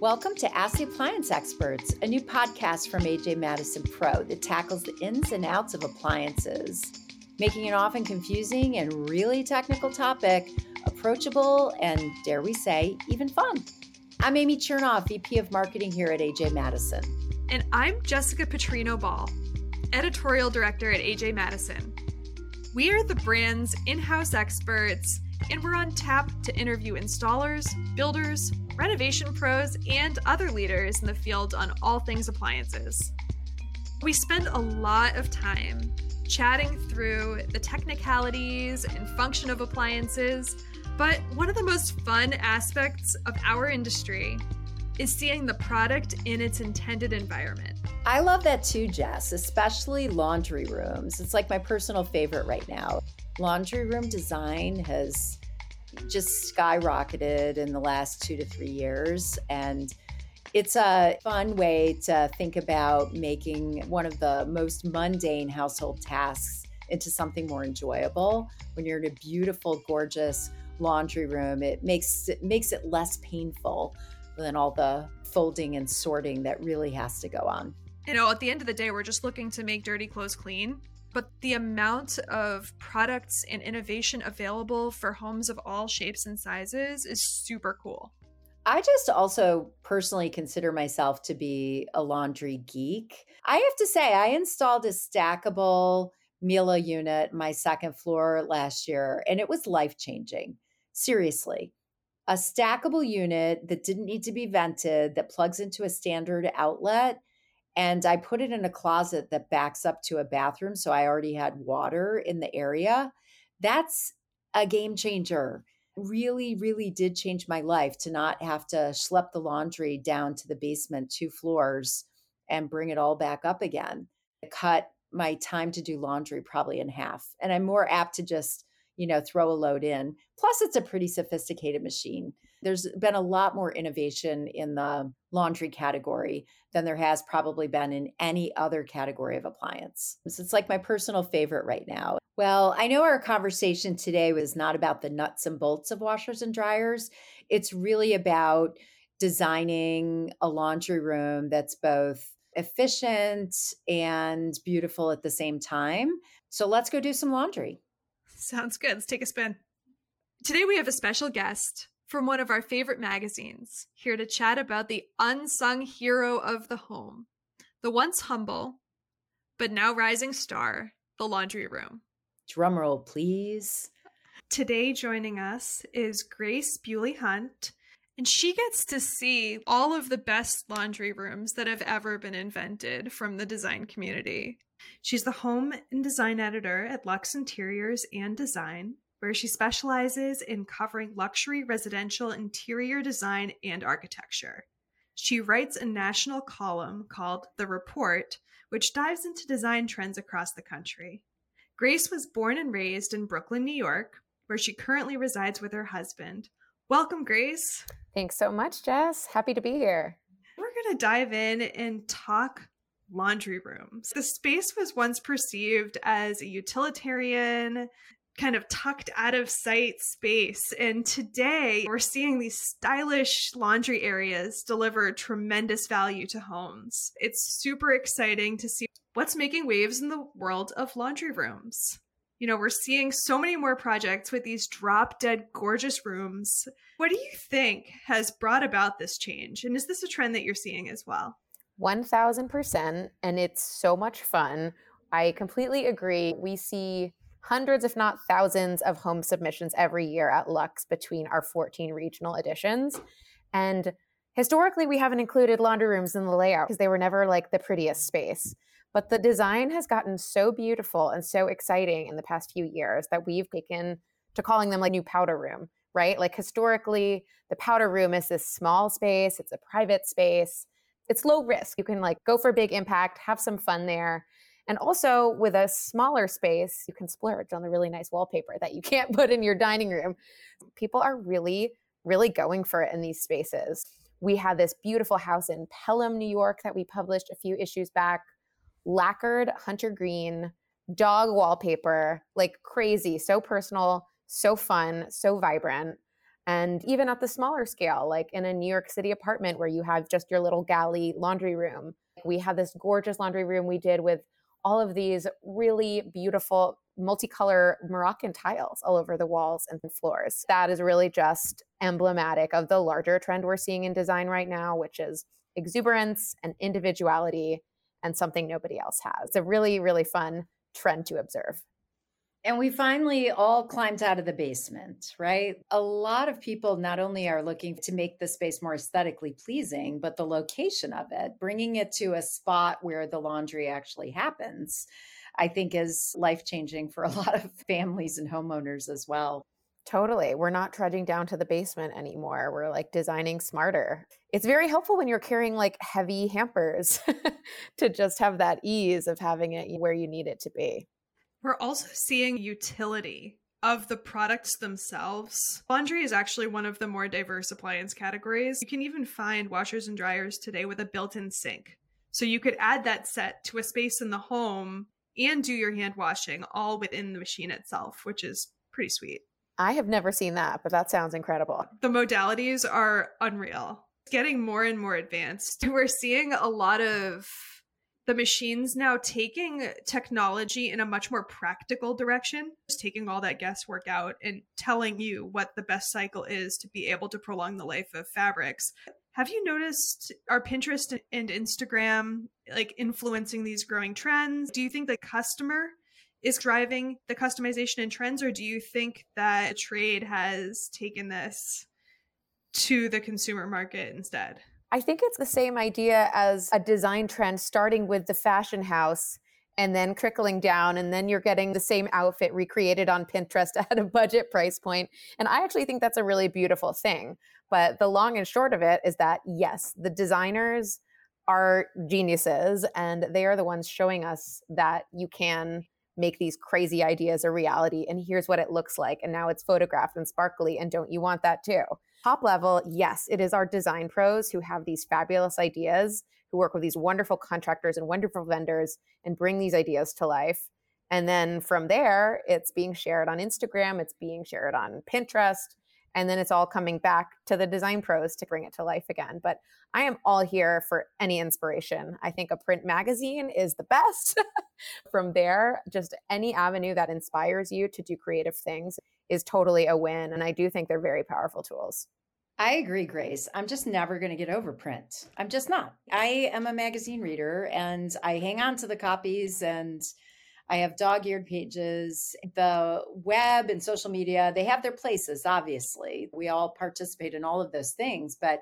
Welcome to Ask the Appliance Experts, a new podcast from AJ Madison Pro that tackles the ins and outs of appliances, making an often confusing and really technical topic approachable and, dare we say, even fun. I'm Amy Chernoff, VP of Marketing here at AJ Madison. And I'm Jessica Petrino Ball, Editorial Director at AJ Madison. We are the brand's in house experts, and we're on tap to interview installers, builders, renovation pros, and other leaders in the field on all things appliances. We spend a lot of time chatting through the technicalities and function of appliances, but one of the most fun aspects of our industry is seeing the product in its intended environment. I love that too, Jess, especially laundry rooms. It's like my personal favorite right now. Laundry room design has just skyrocketed in the last two to three years. And it's a fun way to think about making one of the most mundane household tasks into something more enjoyable. When you're in a beautiful, gorgeous laundry room, it makes it makes it less painful than all the folding and sorting that really has to go on you know, at the end of the day, we're just looking to make dirty clothes clean. But the amount of products and innovation available for homes of all shapes and sizes is super cool. I just also personally consider myself to be a laundry geek. I have to say, I installed a stackable Miele unit my second floor last year, and it was life changing. Seriously. A stackable unit that didn't need to be vented, that plugs into a standard outlet and I put it in a closet that backs up to a bathroom. So I already had water in the area. That's a game changer. Really, really did change my life to not have to schlep the laundry down to the basement two floors and bring it all back up again. It cut my time to do laundry probably in half. And I'm more apt to just, you know, throw a load in. Plus, it's a pretty sophisticated machine. There's been a lot more innovation in the laundry category than there has probably been in any other category of appliance. So it's like my personal favorite right now. Well, I know our conversation today was not about the nuts and bolts of washers and dryers. It's really about designing a laundry room that's both efficient and beautiful at the same time. So let's go do some laundry. Sounds good. Let's take a spin. Today we have a special guest from one of our favorite magazines, here to chat about the unsung hero of the home, the once humble, but now rising star, the laundry room. Drumroll, please. Today, joining us is Grace Beuley Hunt, and she gets to see all of the best laundry rooms that have ever been invented from the design community. She's the home and design editor at Luxe Interiors and Design, where she specializes in covering luxury residential interior design and architecture. She writes a national column called The Report, which dives into design trends across the country. Grace was born and raised in Brooklyn, New York, where she currently resides with her husband. Welcome, Grace. Thanks so much, Jess. Happy to be here. We're going to dive in and talk laundry rooms. The space was once perceived as a utilitarian, kind of tucked out of sight space. And today we're seeing these stylish laundry areas deliver tremendous value to homes. It's super exciting to see what's making waves in the world of laundry rooms. You know, we're seeing so many more projects with these drop dead gorgeous rooms. What do you think has brought about this change? And is this a trend that you're seeing as well? 1000%. And it's so much fun. I completely agree. We see hundreds, if not thousands, of home submissions every year at Luxe between our 14 regional editions. And historically, we haven't included laundry rooms in the layout because they were never like the prettiest space. But the design has gotten so beautiful and so exciting in the past few years that we've taken to calling them like new powder room, right? Like historically, the powder room is this small space, it's a private space. It's low risk. You can like go for big impact, have some fun there. And also with a smaller space, you can splurge on the really nice wallpaper that you can't put in your dining room. People are really, really going for it in these spaces. We had this beautiful house in Pelham, New York that we published a few issues back, lacquered hunter green, dog wallpaper, like crazy, so personal, so fun, so vibrant. And even at the smaller scale, like in a New York City apartment where you have just your little galley laundry room. We had this gorgeous laundry room we did with all of these really beautiful multicolor Moroccan tiles all over the walls and the floors. That is really just emblematic of the larger trend we're seeing in design right now, which is exuberance and individuality and something nobody else has. It's a really, really fun trend to observe. And we finally all climbed out of the basement, right? A lot of people not only are looking to make the space more aesthetically pleasing, but the location of it, bringing it to a spot where the laundry actually happens, I think is life changing for a lot of families and homeowners as well. Totally. We're not trudging down to the basement anymore. We're like designing smarter. It's very helpful when you're carrying like heavy hampers to just have that ease of having it where you need it to be. We're also seeing utility of the products themselves. Laundry is actually one of the more diverse appliance categories. You can even find washers and dryers today with a built in sink. So you could add that set to a space in the home and do your hand washing all within the machine itself, which is pretty sweet. I have never seen that, but that sounds incredible. The modalities are unreal. It's getting more and more advanced. We're seeing a lot of the machines now taking technology in a much more practical direction, just taking all that guesswork out and telling you what the best cycle is to be able to prolong the life of fabrics. Have you noticed our Pinterest and Instagram like influencing these growing trends? Do you think the customer is driving the customization and trends, or do you think that trade has taken this to the consumer market instead? I think it's the same idea as a design trend starting with the fashion house and then trickling down and then you're getting the same outfit recreated on Pinterest at a budget price point. And I actually think that's a really beautiful thing. But the long and short of it is that yes, the designers are geniuses and they are the ones showing us that you can make these crazy ideas a reality and here's what it looks like and now it's photographed and sparkly and don't you want that too? Top level yes it is our design pros who have these fabulous ideas who work with these wonderful contractors and wonderful vendors and bring these ideas to life. And then from there it's being shared on instagram it's being shared on pinterest and then it's all coming back to the design pros to bring it to life again but i am all here for any inspiration i think a print magazine is the best from there just any avenue that inspires you to do creative things is totally a win and i do think they're very powerful tools I agree, Grace. I'm just never going to get over print. I'm just not. I am a magazine reader and I hang on to the copies and I have dog eared pages. The web and social media, they have their places, obviously. We all participate in all of those things. But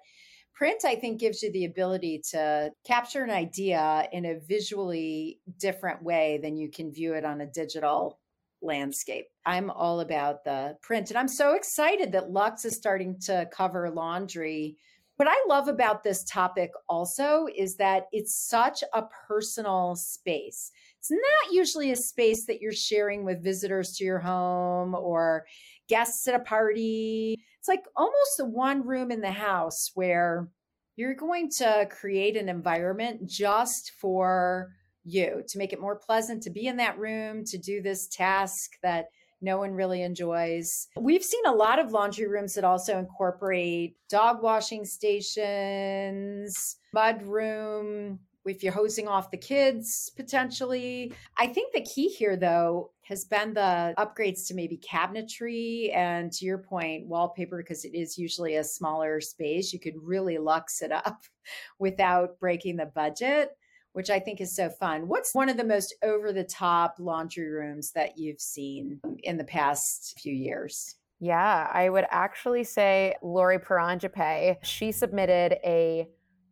print, I think, gives you the ability to capture an idea in a visually different way than you can view it on a digital landscape. I'm all about the print. And I'm so excited that Luxe is starting to cover laundry. What I love about this topic also is that it's such a personal space. It's not usually a space that you're sharing with visitors to your home or guests at a party. It's like almost the one room in the house where you're going to create an environment just for you to make it more pleasant to be in that room, to do this task that no one really enjoys. We've seen a lot of laundry rooms that also incorporate dog washing stations, mud room, if you're hosing off the kids potentially. I think the key here, though, has been the upgrades to maybe cabinetry and to your point, wallpaper, because it is usually a smaller space. You could really lux it up without breaking the budget. Which I think is so fun. What's one of the most over the top laundry rooms that you've seen in the past few years? Yeah, I would actually say Lori Paranjape. She submitted a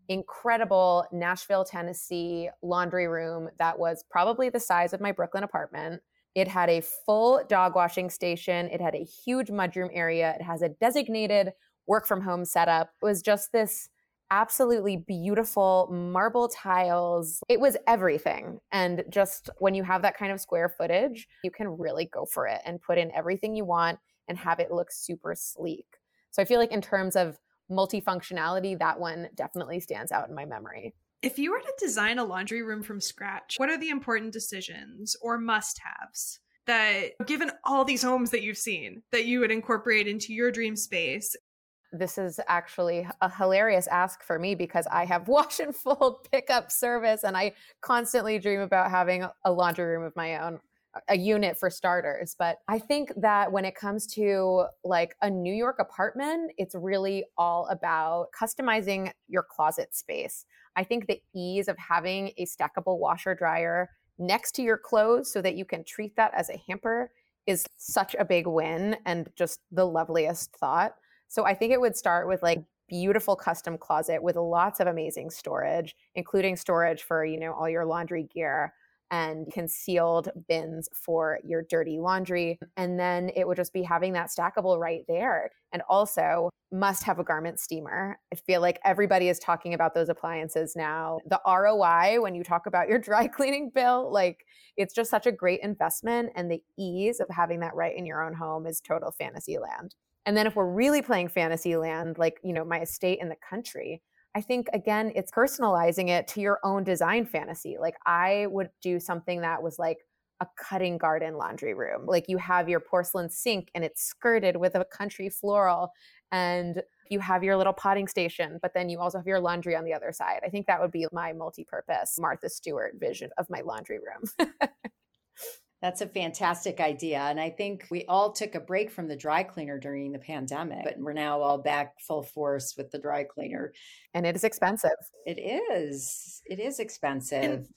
incredible Nashville, Tennessee laundry room that was probably the size of my Brooklyn apartment. It had a full dog washing station, it had a huge mudroom area, it has a designated work from home setup. It was just this absolutely beautiful marble tiles. It was everything. And just when you have that kind of square footage, you can really go for it and put in everything you want and have it look super sleek. So I feel like in terms of multifunctionality, that one definitely stands out in my memory. If you were to design a laundry room from scratch, what are the important decisions or must haves that, given all these homes that you've seen, that you would incorporate into your dream space? this is actually a hilarious ask for me because I have wash and fold pickup service and I constantly dream about having a laundry room of my own a unit for starters but i think that when it comes to like a new york apartment it's really all about customizing your closet space i think the ease of having a stackable washer dryer next to your clothes so that you can treat that as a hamper is such a big win and just the loveliest thought. So I think it would start with like beautiful custom closet with lots of amazing storage, including storage for, you know, all your laundry gear and concealed bins for your dirty laundry. Mm. And then it would just be having that stackable right there. And also, must have a garment steamer. I feel like everybody is talking about those appliances now. The ROI, when you talk about your dry cleaning bill, like it's just such a great investment. And the ease of having that right in your own home is total fantasy land. And then if we're really playing fantasy land, like, you know, my estate in the country, I think again, it's personalizing it to your own design fantasy. Like I would do something that was like a cutting garden laundry room. Like you have your porcelain sink and it's skirted with a country floral and you have your little potting station, but then you also have your laundry on the other side. I think that would be my multi-purpose Martha Stewart vision of my laundry room. That's a fantastic idea. And I think we all took a break from the dry cleaner during the pandemic, but we're now all back full force with the dry cleaner. And it is expensive. It is. It is expensive. And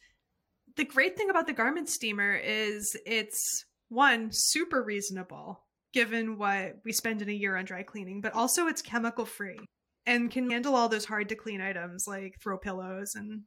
the great thing about the garment steamer is it's one, super reasonable given what we spend in a year on dry cleaning, but also it's chemical free and can handle all those hard to clean items like throw pillows and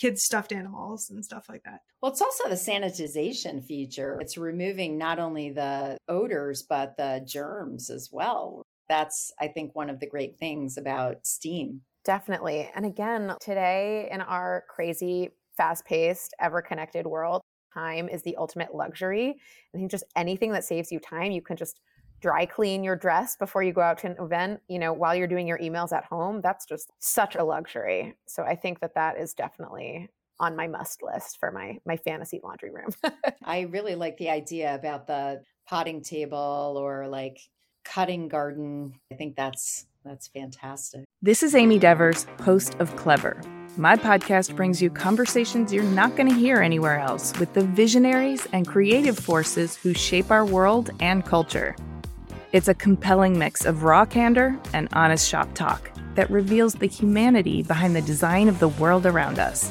kids' stuffed animals and stuff like that. Well, it's also the sanitization feature. It's removing not only the odors, but the germs as well. That's, I think, one of the great things about steam. Definitely. And again, today in our crazy, fast paced, ever connected world, time is the ultimate luxury. I think just anything that saves you time, you can just dry clean your dress before you go out to an event, you know, while you're doing your emails at home, that's just such a luxury. So I think that that is definitely on my must list for my my fantasy laundry room. I really like the idea about the potting table or like cutting garden. I think that's that's fantastic. This is Amy Devers, host of Clever. My podcast brings you conversations you're not going to hear anywhere else with the visionaries and creative forces who shape our world and culture. It's a compelling mix of raw candor and honest shop talk that reveals the humanity behind the design of the world around us.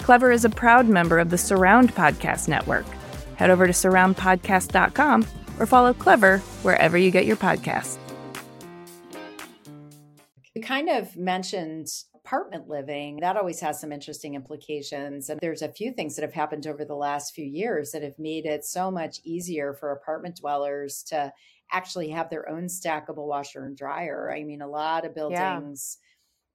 Clever is a proud member of the Surround Podcast Network. Head over to surroundpodcast.com or follow Clever wherever you get your podcasts. We kind of mentioned apartment living. That always has some interesting implications. And there's a few things that have happened over the last few years that have made it so much easier for apartment dwellers to actually have their own stackable washer and dryer. I mean, a lot of buildings. Yeah.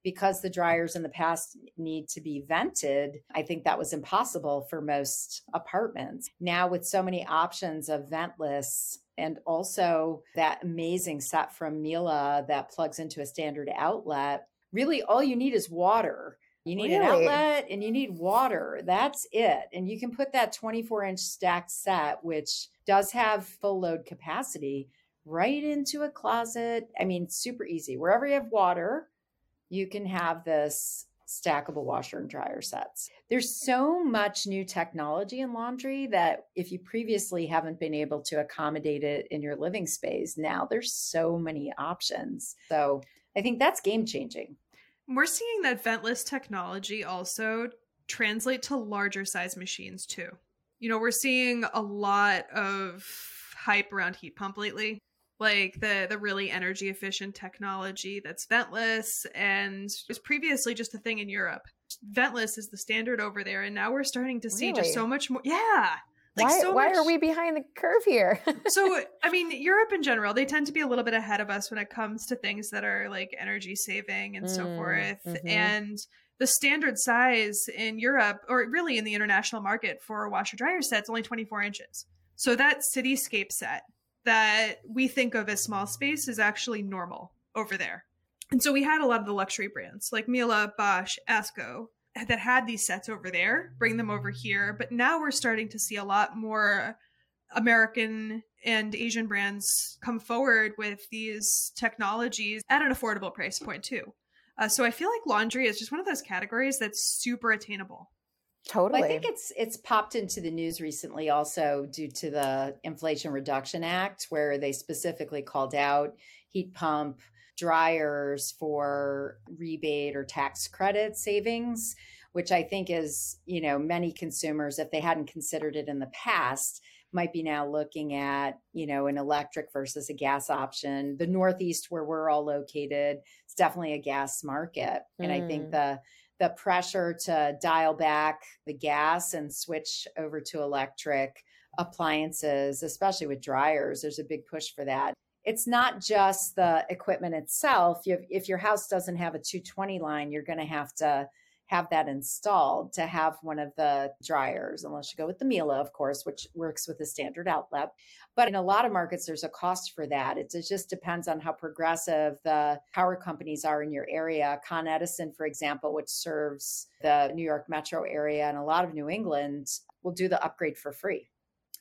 Because the dryers in the past need to be vented, I think that was impossible for most apartments. Now, with so many options of ventless and also that amazing set from Miele that plugs into a standard outlet, really all you need is water. You need really? an outlet and you need water. That's it. And you can put that 24 inch stacked set, which does have full load capacity, right into a closet. I mean, super easy. Wherever you have water, you can have this stackable washer and dryer sets. There's so much new technology in laundry that if you previously haven't been able to accommodate it in your living space, now there's so many options. So I think that's game changing. We're seeing that ventless technology also translate to larger size machines too. You know, we're seeing a lot of hype around heat pump lately like the the really energy efficient technology that's ventless and was previously just a thing in Europe. Ventless is the standard over there, and now we're starting to see really? just so much more. Yeah. Like why, so why much... are we behind the curve here? so, I mean, Europe in general, they tend to be a little bit ahead of us when it comes to things that are like energy saving and mm, so forth. Mm-hmm. And the standard size in Europe, or really in the international market for a washer dryer set, is only 24 inches. So that cityscape set that we think of as small space is actually normal over there. And so we had a lot of the luxury brands like Miele, Bosch, ASKO that had these sets over there, bring them over here. But now we're starting to see a lot more American and Asian brands come forward with these technologies at an affordable price point too. Uh, so I feel like laundry is just one of those categories that's super attainable. Totally. Well, I think it's it's popped into the news recently also due to the Inflation Reduction Act where they specifically called out heat pump dryers for rebate or tax credit savings, which I think is, you know, many consumers if they hadn't considered it in the past might be now looking at, you know, an electric versus a gas option. The Northeast, where we're all located, it's definitely a gas market. And I think Mm. the the pressure to dial back the gas and switch over to electric appliances, especially with dryers, there's a big push for that. It's not just the equipment itself. If your house doesn't have a 220 line, you're going to have to have that installed to have one of the dryers, unless you go with the Miele, of course, which works with the standard outlet. But in a lot of markets, there's a cost for that. It just depends on how progressive the power companies are in your area. Con Edison, for example, which serves the New York metro area and a lot of New England, will do the upgrade for free.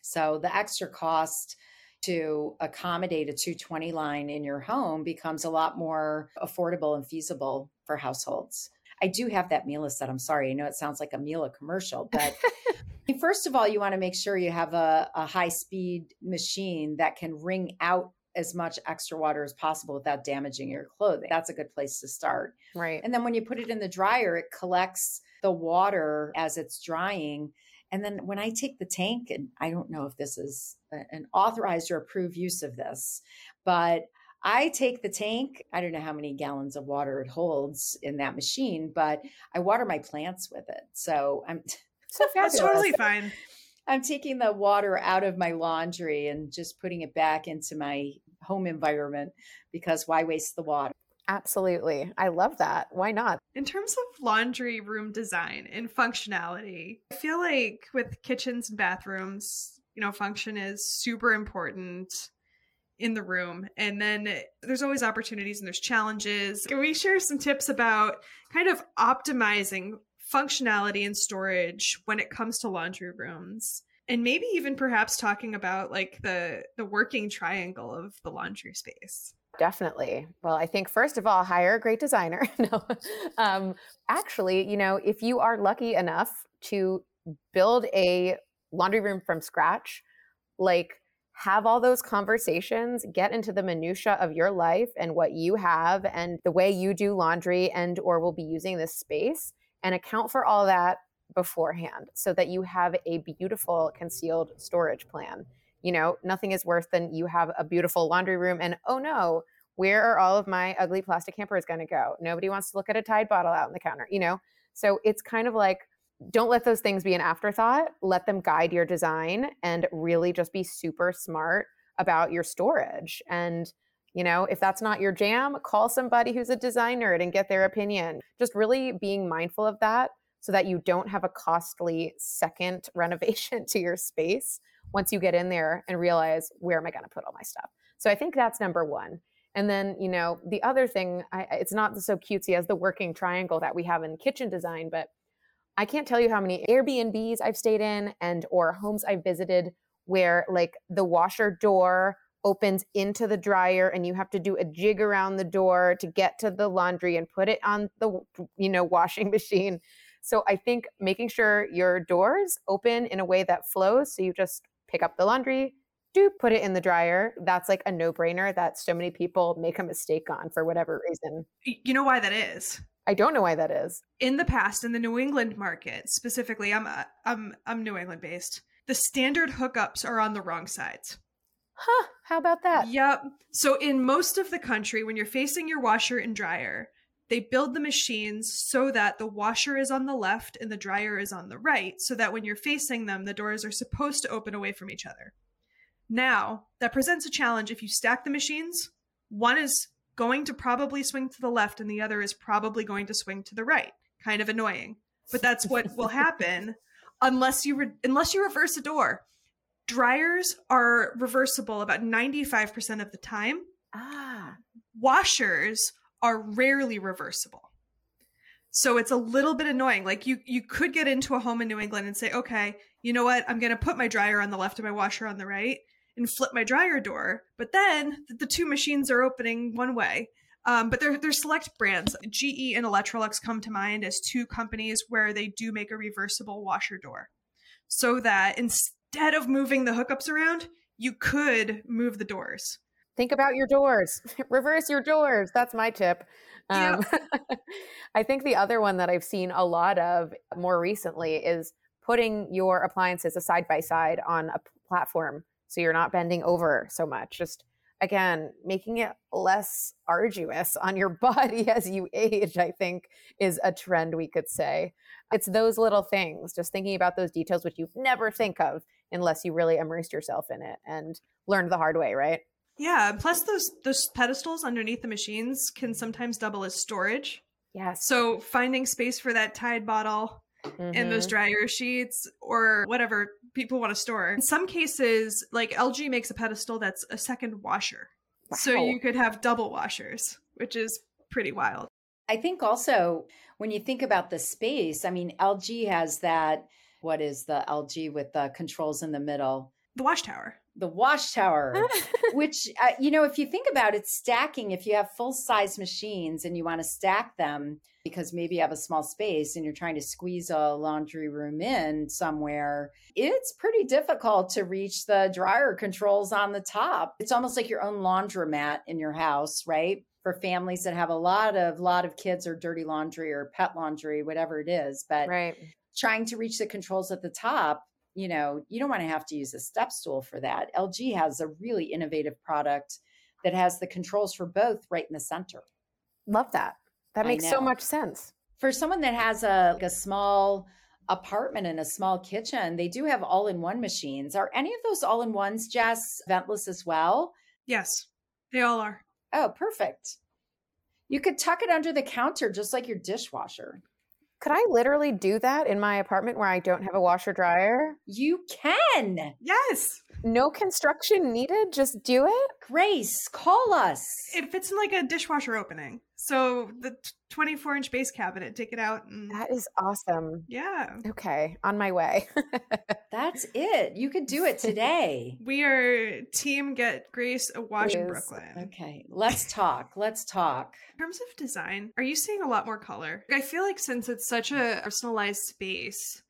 So the extra cost to accommodate a 220 line in your home becomes a lot more affordable and feasible for households. I do have that Miele set. I'm sorry. I know it sounds like a Miele commercial, but first of all, you want to make sure you have a, a high speed machine that can wring out as much extra water as possible without damaging your clothing. That's a good place to start. right. And then when you put it in the dryer, it collects the water as it's drying. And then when I take the tank, and I don't know if this is an authorized or approved use of this, but I take the tank. I don't know how many gallons of water it holds in that machine, but I water my plants with it. So I'm so That's totally fine. I'm taking the water out of my laundry and just putting it back into my home environment because why waste the water? Absolutely. I love that. Why not? In terms of laundry room design and functionality, I feel like with kitchens and bathrooms, you know, function is super important in the room. And then there's always opportunities and there's challenges. Can we share some tips about kind of optimizing functionality and storage when it comes to laundry rooms? And maybe even perhaps talking about like the the working triangle of the laundry space. Definitely. Well, I think first of all, hire a great designer. no, um, actually, you know, if you are lucky enough to build a laundry room from scratch, like have all those conversations, get into the minutia of your life and what you have and the way you do laundry and or will be using this space and account for all that beforehand so that you have a beautiful concealed storage plan you know, nothing is worse than you have a beautiful laundry room and oh no, where are all of my ugly plastic hampers going to go? Nobody wants to look at a Tide bottle out on the counter, you know? So it's kind of like don't let those things be an afterthought. Let them guide your design and really just be super smart about your storage. And, you know, if that's not your jam, call somebody who's a designer and get their opinion. Just really being mindful of that so that you don't have a costly second renovation to your space once you get in there and realize where am I going to put all my stuff. So I think that's number one. And then, you know, the other thing, I, it's not so cutesy as the working triangle that we have in kitchen design, but I can't tell you how many Airbnbs I've stayed in and or homes I've visited where like the washer door opens into the dryer and you have to do a jig around the door to get to the laundry and put it on the you know washing machine. So I think making sure your doors open in a way that flows so you just pick up the laundry, do put it in the dryer. That's like a no-brainer that so many people make a mistake on for whatever reason. You know why that is? I don't know why that is. in the past in the New England market specifically I'm uh, I'm I'm New England based the standard hookups are on the wrong sides. Huh, how about that? Yep. So in most of the country when you're facing your washer and dryer they build the machines so that the washer is on the left and the dryer is on the right so that when you're facing them the doors are supposed to open away from each other. Now, that presents a challenge if you stack the machines. One is going to probably swing to the left and the other is probably going to swing to the right. Kind of annoying. But that's what will happen unless you re- unless you reverse a door. Dryers are reversible about 95% of the time. Ah, Washers are rarely reversible. So it's a little bit annoying. Like you you could get into a home in New England and say, "Okay, you know what? I'm going to put my dryer on the left and my washer on the right and flip my dryer door." But then the two machines are opening one way. Um, but they're select brands. GE and Electrolux come to mind as two companies where they do make a reversible washer door, so that instead of moving the hookups around, you could move the doors. Think about your doors. Reverse your doors. That's my tip. Um, I think the other one that I've seen a lot of more recently is putting your appliances side by side on a platform so you're not bending over so much. Just again, making it less arduous on your body as you age, I think is a trend we could say. It's those little things, just thinking about those details, which you never think of unless you really immersed yourself in it and learned the hard way, right? Yeah, plus those those pedestals underneath the machines can sometimes double as storage. Yes. So finding space for that Tide bottle mm-hmm. and those mm-hmm. dryer sheets or whatever people want to store. In some cases, like LG makes a pedestal that's a second washer. Wow. So you could have double washers, which is pretty wild. I think also when you think about the space, I mean LG has that what is the LG with the controls in the middle? The wash tower the wash tower, which, uh, you know, if you think about it, stacking, if you have full size machines and you want to stack them because maybe you have a small space and you're trying to squeeze a laundry room in somewhere, it's pretty difficult to reach the dryer controls on the top. It's almost like your own laundromat in your house, right? For families that have a lot of lot of kids or dirty laundry or pet laundry, whatever it is, but right. trying to reach the controls at the top you know, you don't want to have to use a step stool for that. LG has a really innovative product that has the controls for both right in the center. Love that. That makes so much sense. For someone that has a like a small apartment and a small kitchen, they do have all-in-one machines. Are any of those all-in-ones, Jess, ventless as well? Yes, they all are. Oh, perfect. You could tuck it under the counter just like your dishwasher. Could I literally do that in my apartment where I don't have a washer dryer? You can. Yes. No construction needed. Just do it. Grace, call us. It fits in like a dishwasher opening. So the 24 inch base cabinet, take it out. And... That is awesome. Yeah. Okay. On my way. That's it. You could do it today. we are team get Grace a wash in Brooklyn. Okay. Let's talk. Let's talk. In terms of design, are you seeing a lot more color? I feel like since it's such a personalized space,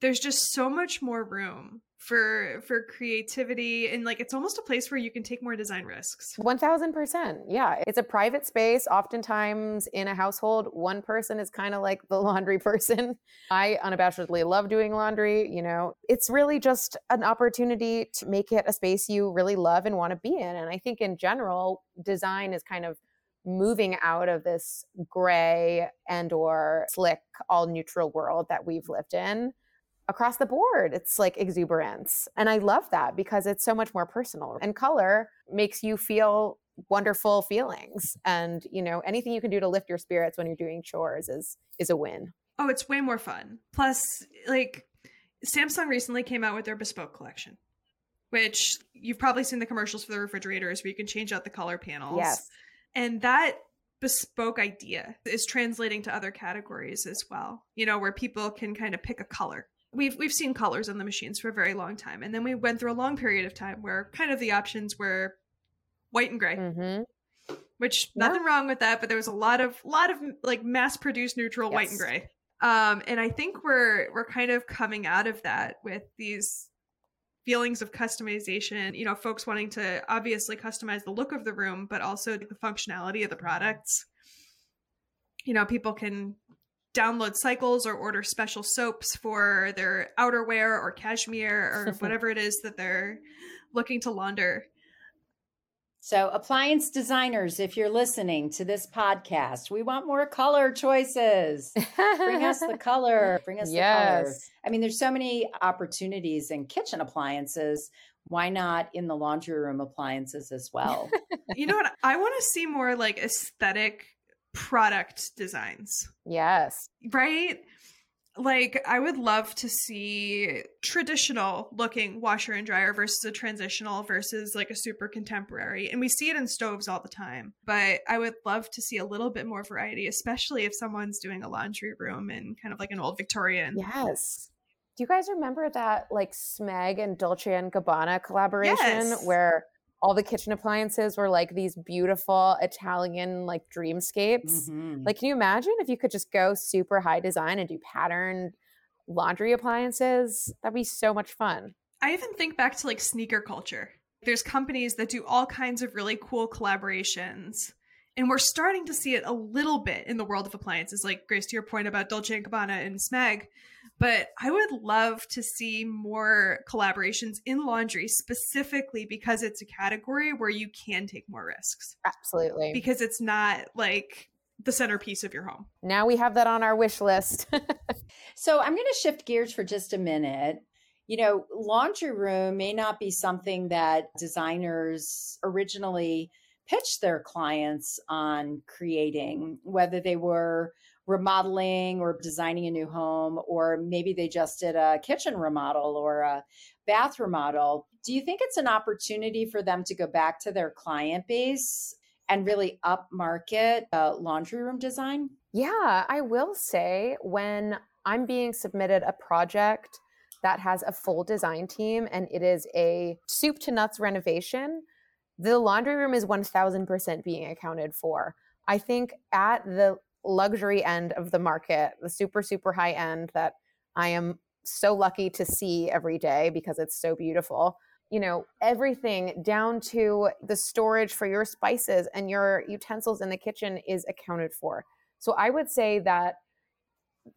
there's just so much more room for for creativity and like it's almost a place where you can take more design risks. 1000% yeah. It's a private space oftentimes in a household one person is kind of like the laundry person. I unabashedly love doing laundry you know. It's really just an opportunity to make it a space you really love and want to be in and i think in general design is kind of moving out of this gray and or slick all neutral world that we've lived in across the board. It's like exuberance. And I love that because it's so much more personal. And color makes you feel wonderful feelings. And, you know, anything you can do to lift your spirits when you're doing chores is is a win. Oh, it's way more fun. Plus, like Samsung recently came out with their bespoke collection, which you've probably seen the commercials for the refrigerators where you can change out the color panels. Yes. And that bespoke idea is translating to other categories as well. You know, where people can kind of pick a color we've we've seen colors on the machines for a very long time, and then we went through a long period of time where kind of the options were white and gray. Mm-hmm. Which yeah. nothing wrong with that, but there was a lot of lot of like mass produced neutral yes. white and gray. Um, and I think we're we're kind of coming out of that with these feelings of customization. You know, folks wanting to obviously customize the look of the room, but also the functionality of the products. You know, people can download cycles or order special soaps for their outerwear or cashmere or whatever it is that they're looking to launder. So, appliance designers, if you're listening to this podcast, we want more color choices. Bring us the color. Bring us yes. the color. I mean, there's so many opportunities in kitchen appliances. Why not in the laundry room appliances as well? you know what? I want to see more like aesthetic product designs. Yes. Right? Like, I would love to see traditional looking washer and dryer versus a transitional versus like a super contemporary. And we see it in stoves all the time. But I would love to see a little bit more variety, especially if someone's doing a laundry room in kind of like an old Victorian. Yes. Do you guys remember that like Smeg and Dolce and Gabbana collaboration Yes. where all the kitchen appliances were like these beautiful Italian like dreamscapes? Mhm. Like, can you imagine if you could just go super high design and do patterned laundry appliances? That'd be so much fun. I even think back to like sneaker culture. There's companies that do all kinds of really cool collaborations. And we're starting to see it a little bit in the world of appliances, like Grace, to your point about Dolce & Gabbana and Smeg. But I would love to see more collaborations in laundry, specifically because it's a category where you can take more risks. Absolutely. Because it's not like the centerpiece of your home. now we have that on our wish list. So I'm going to shift gears for just a minute. You know, laundry room may not be something that designers originally pitched their clients on creating, whether they were remodeling or designing a new home, or maybe they just did a kitchen remodel or a bath remodel. Do you think it's an opportunity for them to go back to their client base and really upmarket uh, laundry room design? Yeah, I will say when I'm being submitted a project that has a full design team and it is a soup to nuts renovation, the laundry room is 1000% being accounted for. I think at the luxury end of the market, the super, super high end that I am so lucky to see every day because it's so beautiful. You know, everything down to the storage for your spices and your utensils in the kitchen is accounted for. So I would say that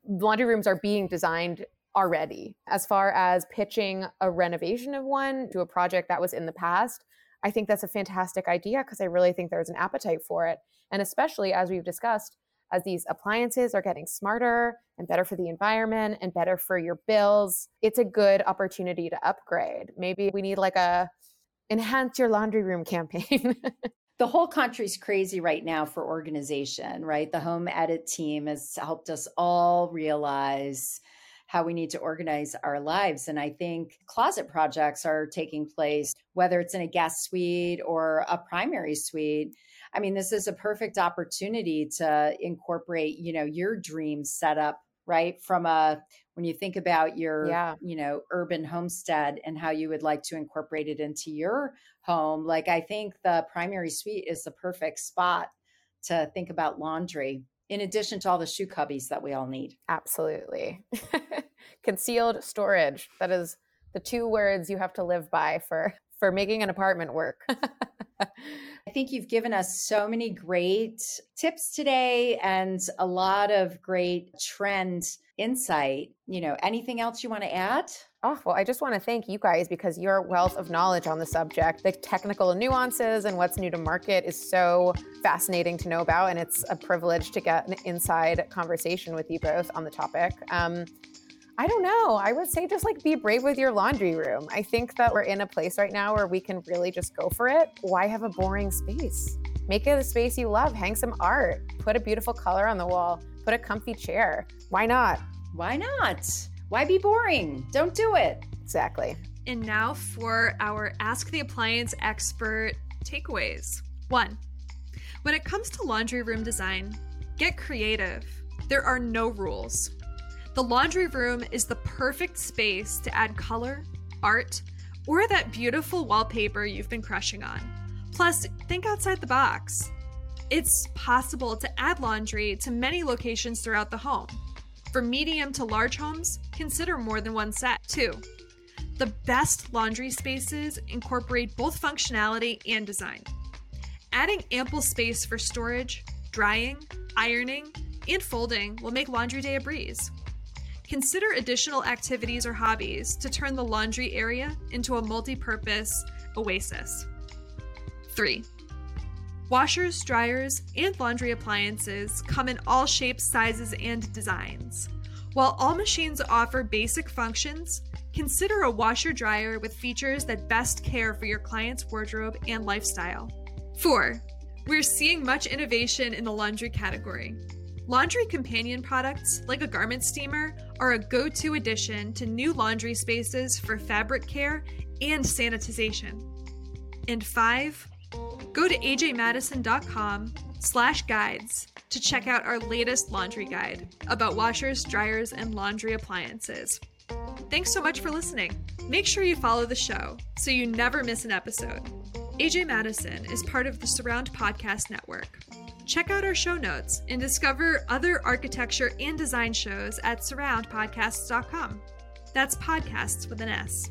laundry rooms are being designed already. As far as pitching a renovation of one to a project that was in the past, I think that's a fantastic idea because I really think there's an appetite for it. And especially as we've discussed, as these appliances are getting smarter and better for the environment and better for your bills, it's a good opportunity to upgrade. Maybe we need like a enhance your laundry room campaign. the whole country's crazy right now for organization, right? The home edit team has helped us all realize how we need to organize our lives. And I think closet projects are taking place, whether it's in a guest suite or a primary suite. I mean, this is a perfect opportunity to incorporate, you know, your dream setup, right? From a when you think about your, Yeah. you know, urban homestead and how you would like to incorporate it into your home, like I think the primary suite is the perfect spot to think about laundry, in addition to all the shoe cubbies that we all need. Absolutely. Concealed storage. That is the two words you have to live by for for making an apartment work. I think you've given us so many great tips today and a lot of great trend insight. You know, anything else you want to add? Oh, well, I just want to thank you guys because your wealth of knowledge on the subject, the technical nuances and what's new to market is so fascinating to know about. And it's a privilege to get an inside conversation with you both on the topic. Um, I don't know. I would say just like be brave with your laundry room. I think that we're in a place right now where we can really just go for it. Why have a boring space? Make it a space you love. Hang some art. Put a beautiful color on the wall. Put a comfy chair. Why not? Why not? Why be boring? Don't do it. Exactly. And now for our Ask the Appliance Expert takeaways. One, when it comes to laundry room design, get creative. There are no rules. The laundry room is the perfect space to add color, art, or that beautiful wallpaper you've been crushing on. Plus, think outside the box. It's possible to add laundry to many locations throughout the home. For medium to large homes, consider more than one set. too. the best laundry spaces incorporate both functionality and design. Adding ample space for storage, drying, ironing, and folding will make laundry day a breeze. Consider additional activities or hobbies to turn the laundry area into a multi purpose oasis. 3. Washers, dryers, and laundry appliances come in all shapes, sizes, and designs. While all machines offer basic functions, consider a washer dryer with features that best care for your client's wardrobe and lifestyle. 4. We're seeing much innovation in the laundry category. Laundry companion products, like a garment steamer, are a go to addition to new laundry spaces for fabric care and sanitization. And five, go to ajmadison.com slash guides to check out our latest laundry guide about washers, dryers, and laundry appliances. Thanks so much for listening. Make sure you follow the show so you never miss an episode. AJ Madison is part of the Surround Podcast Network. Check out our show notes and discover other architecture and design shows at surroundpodcasts.com. That's podcasts with an S.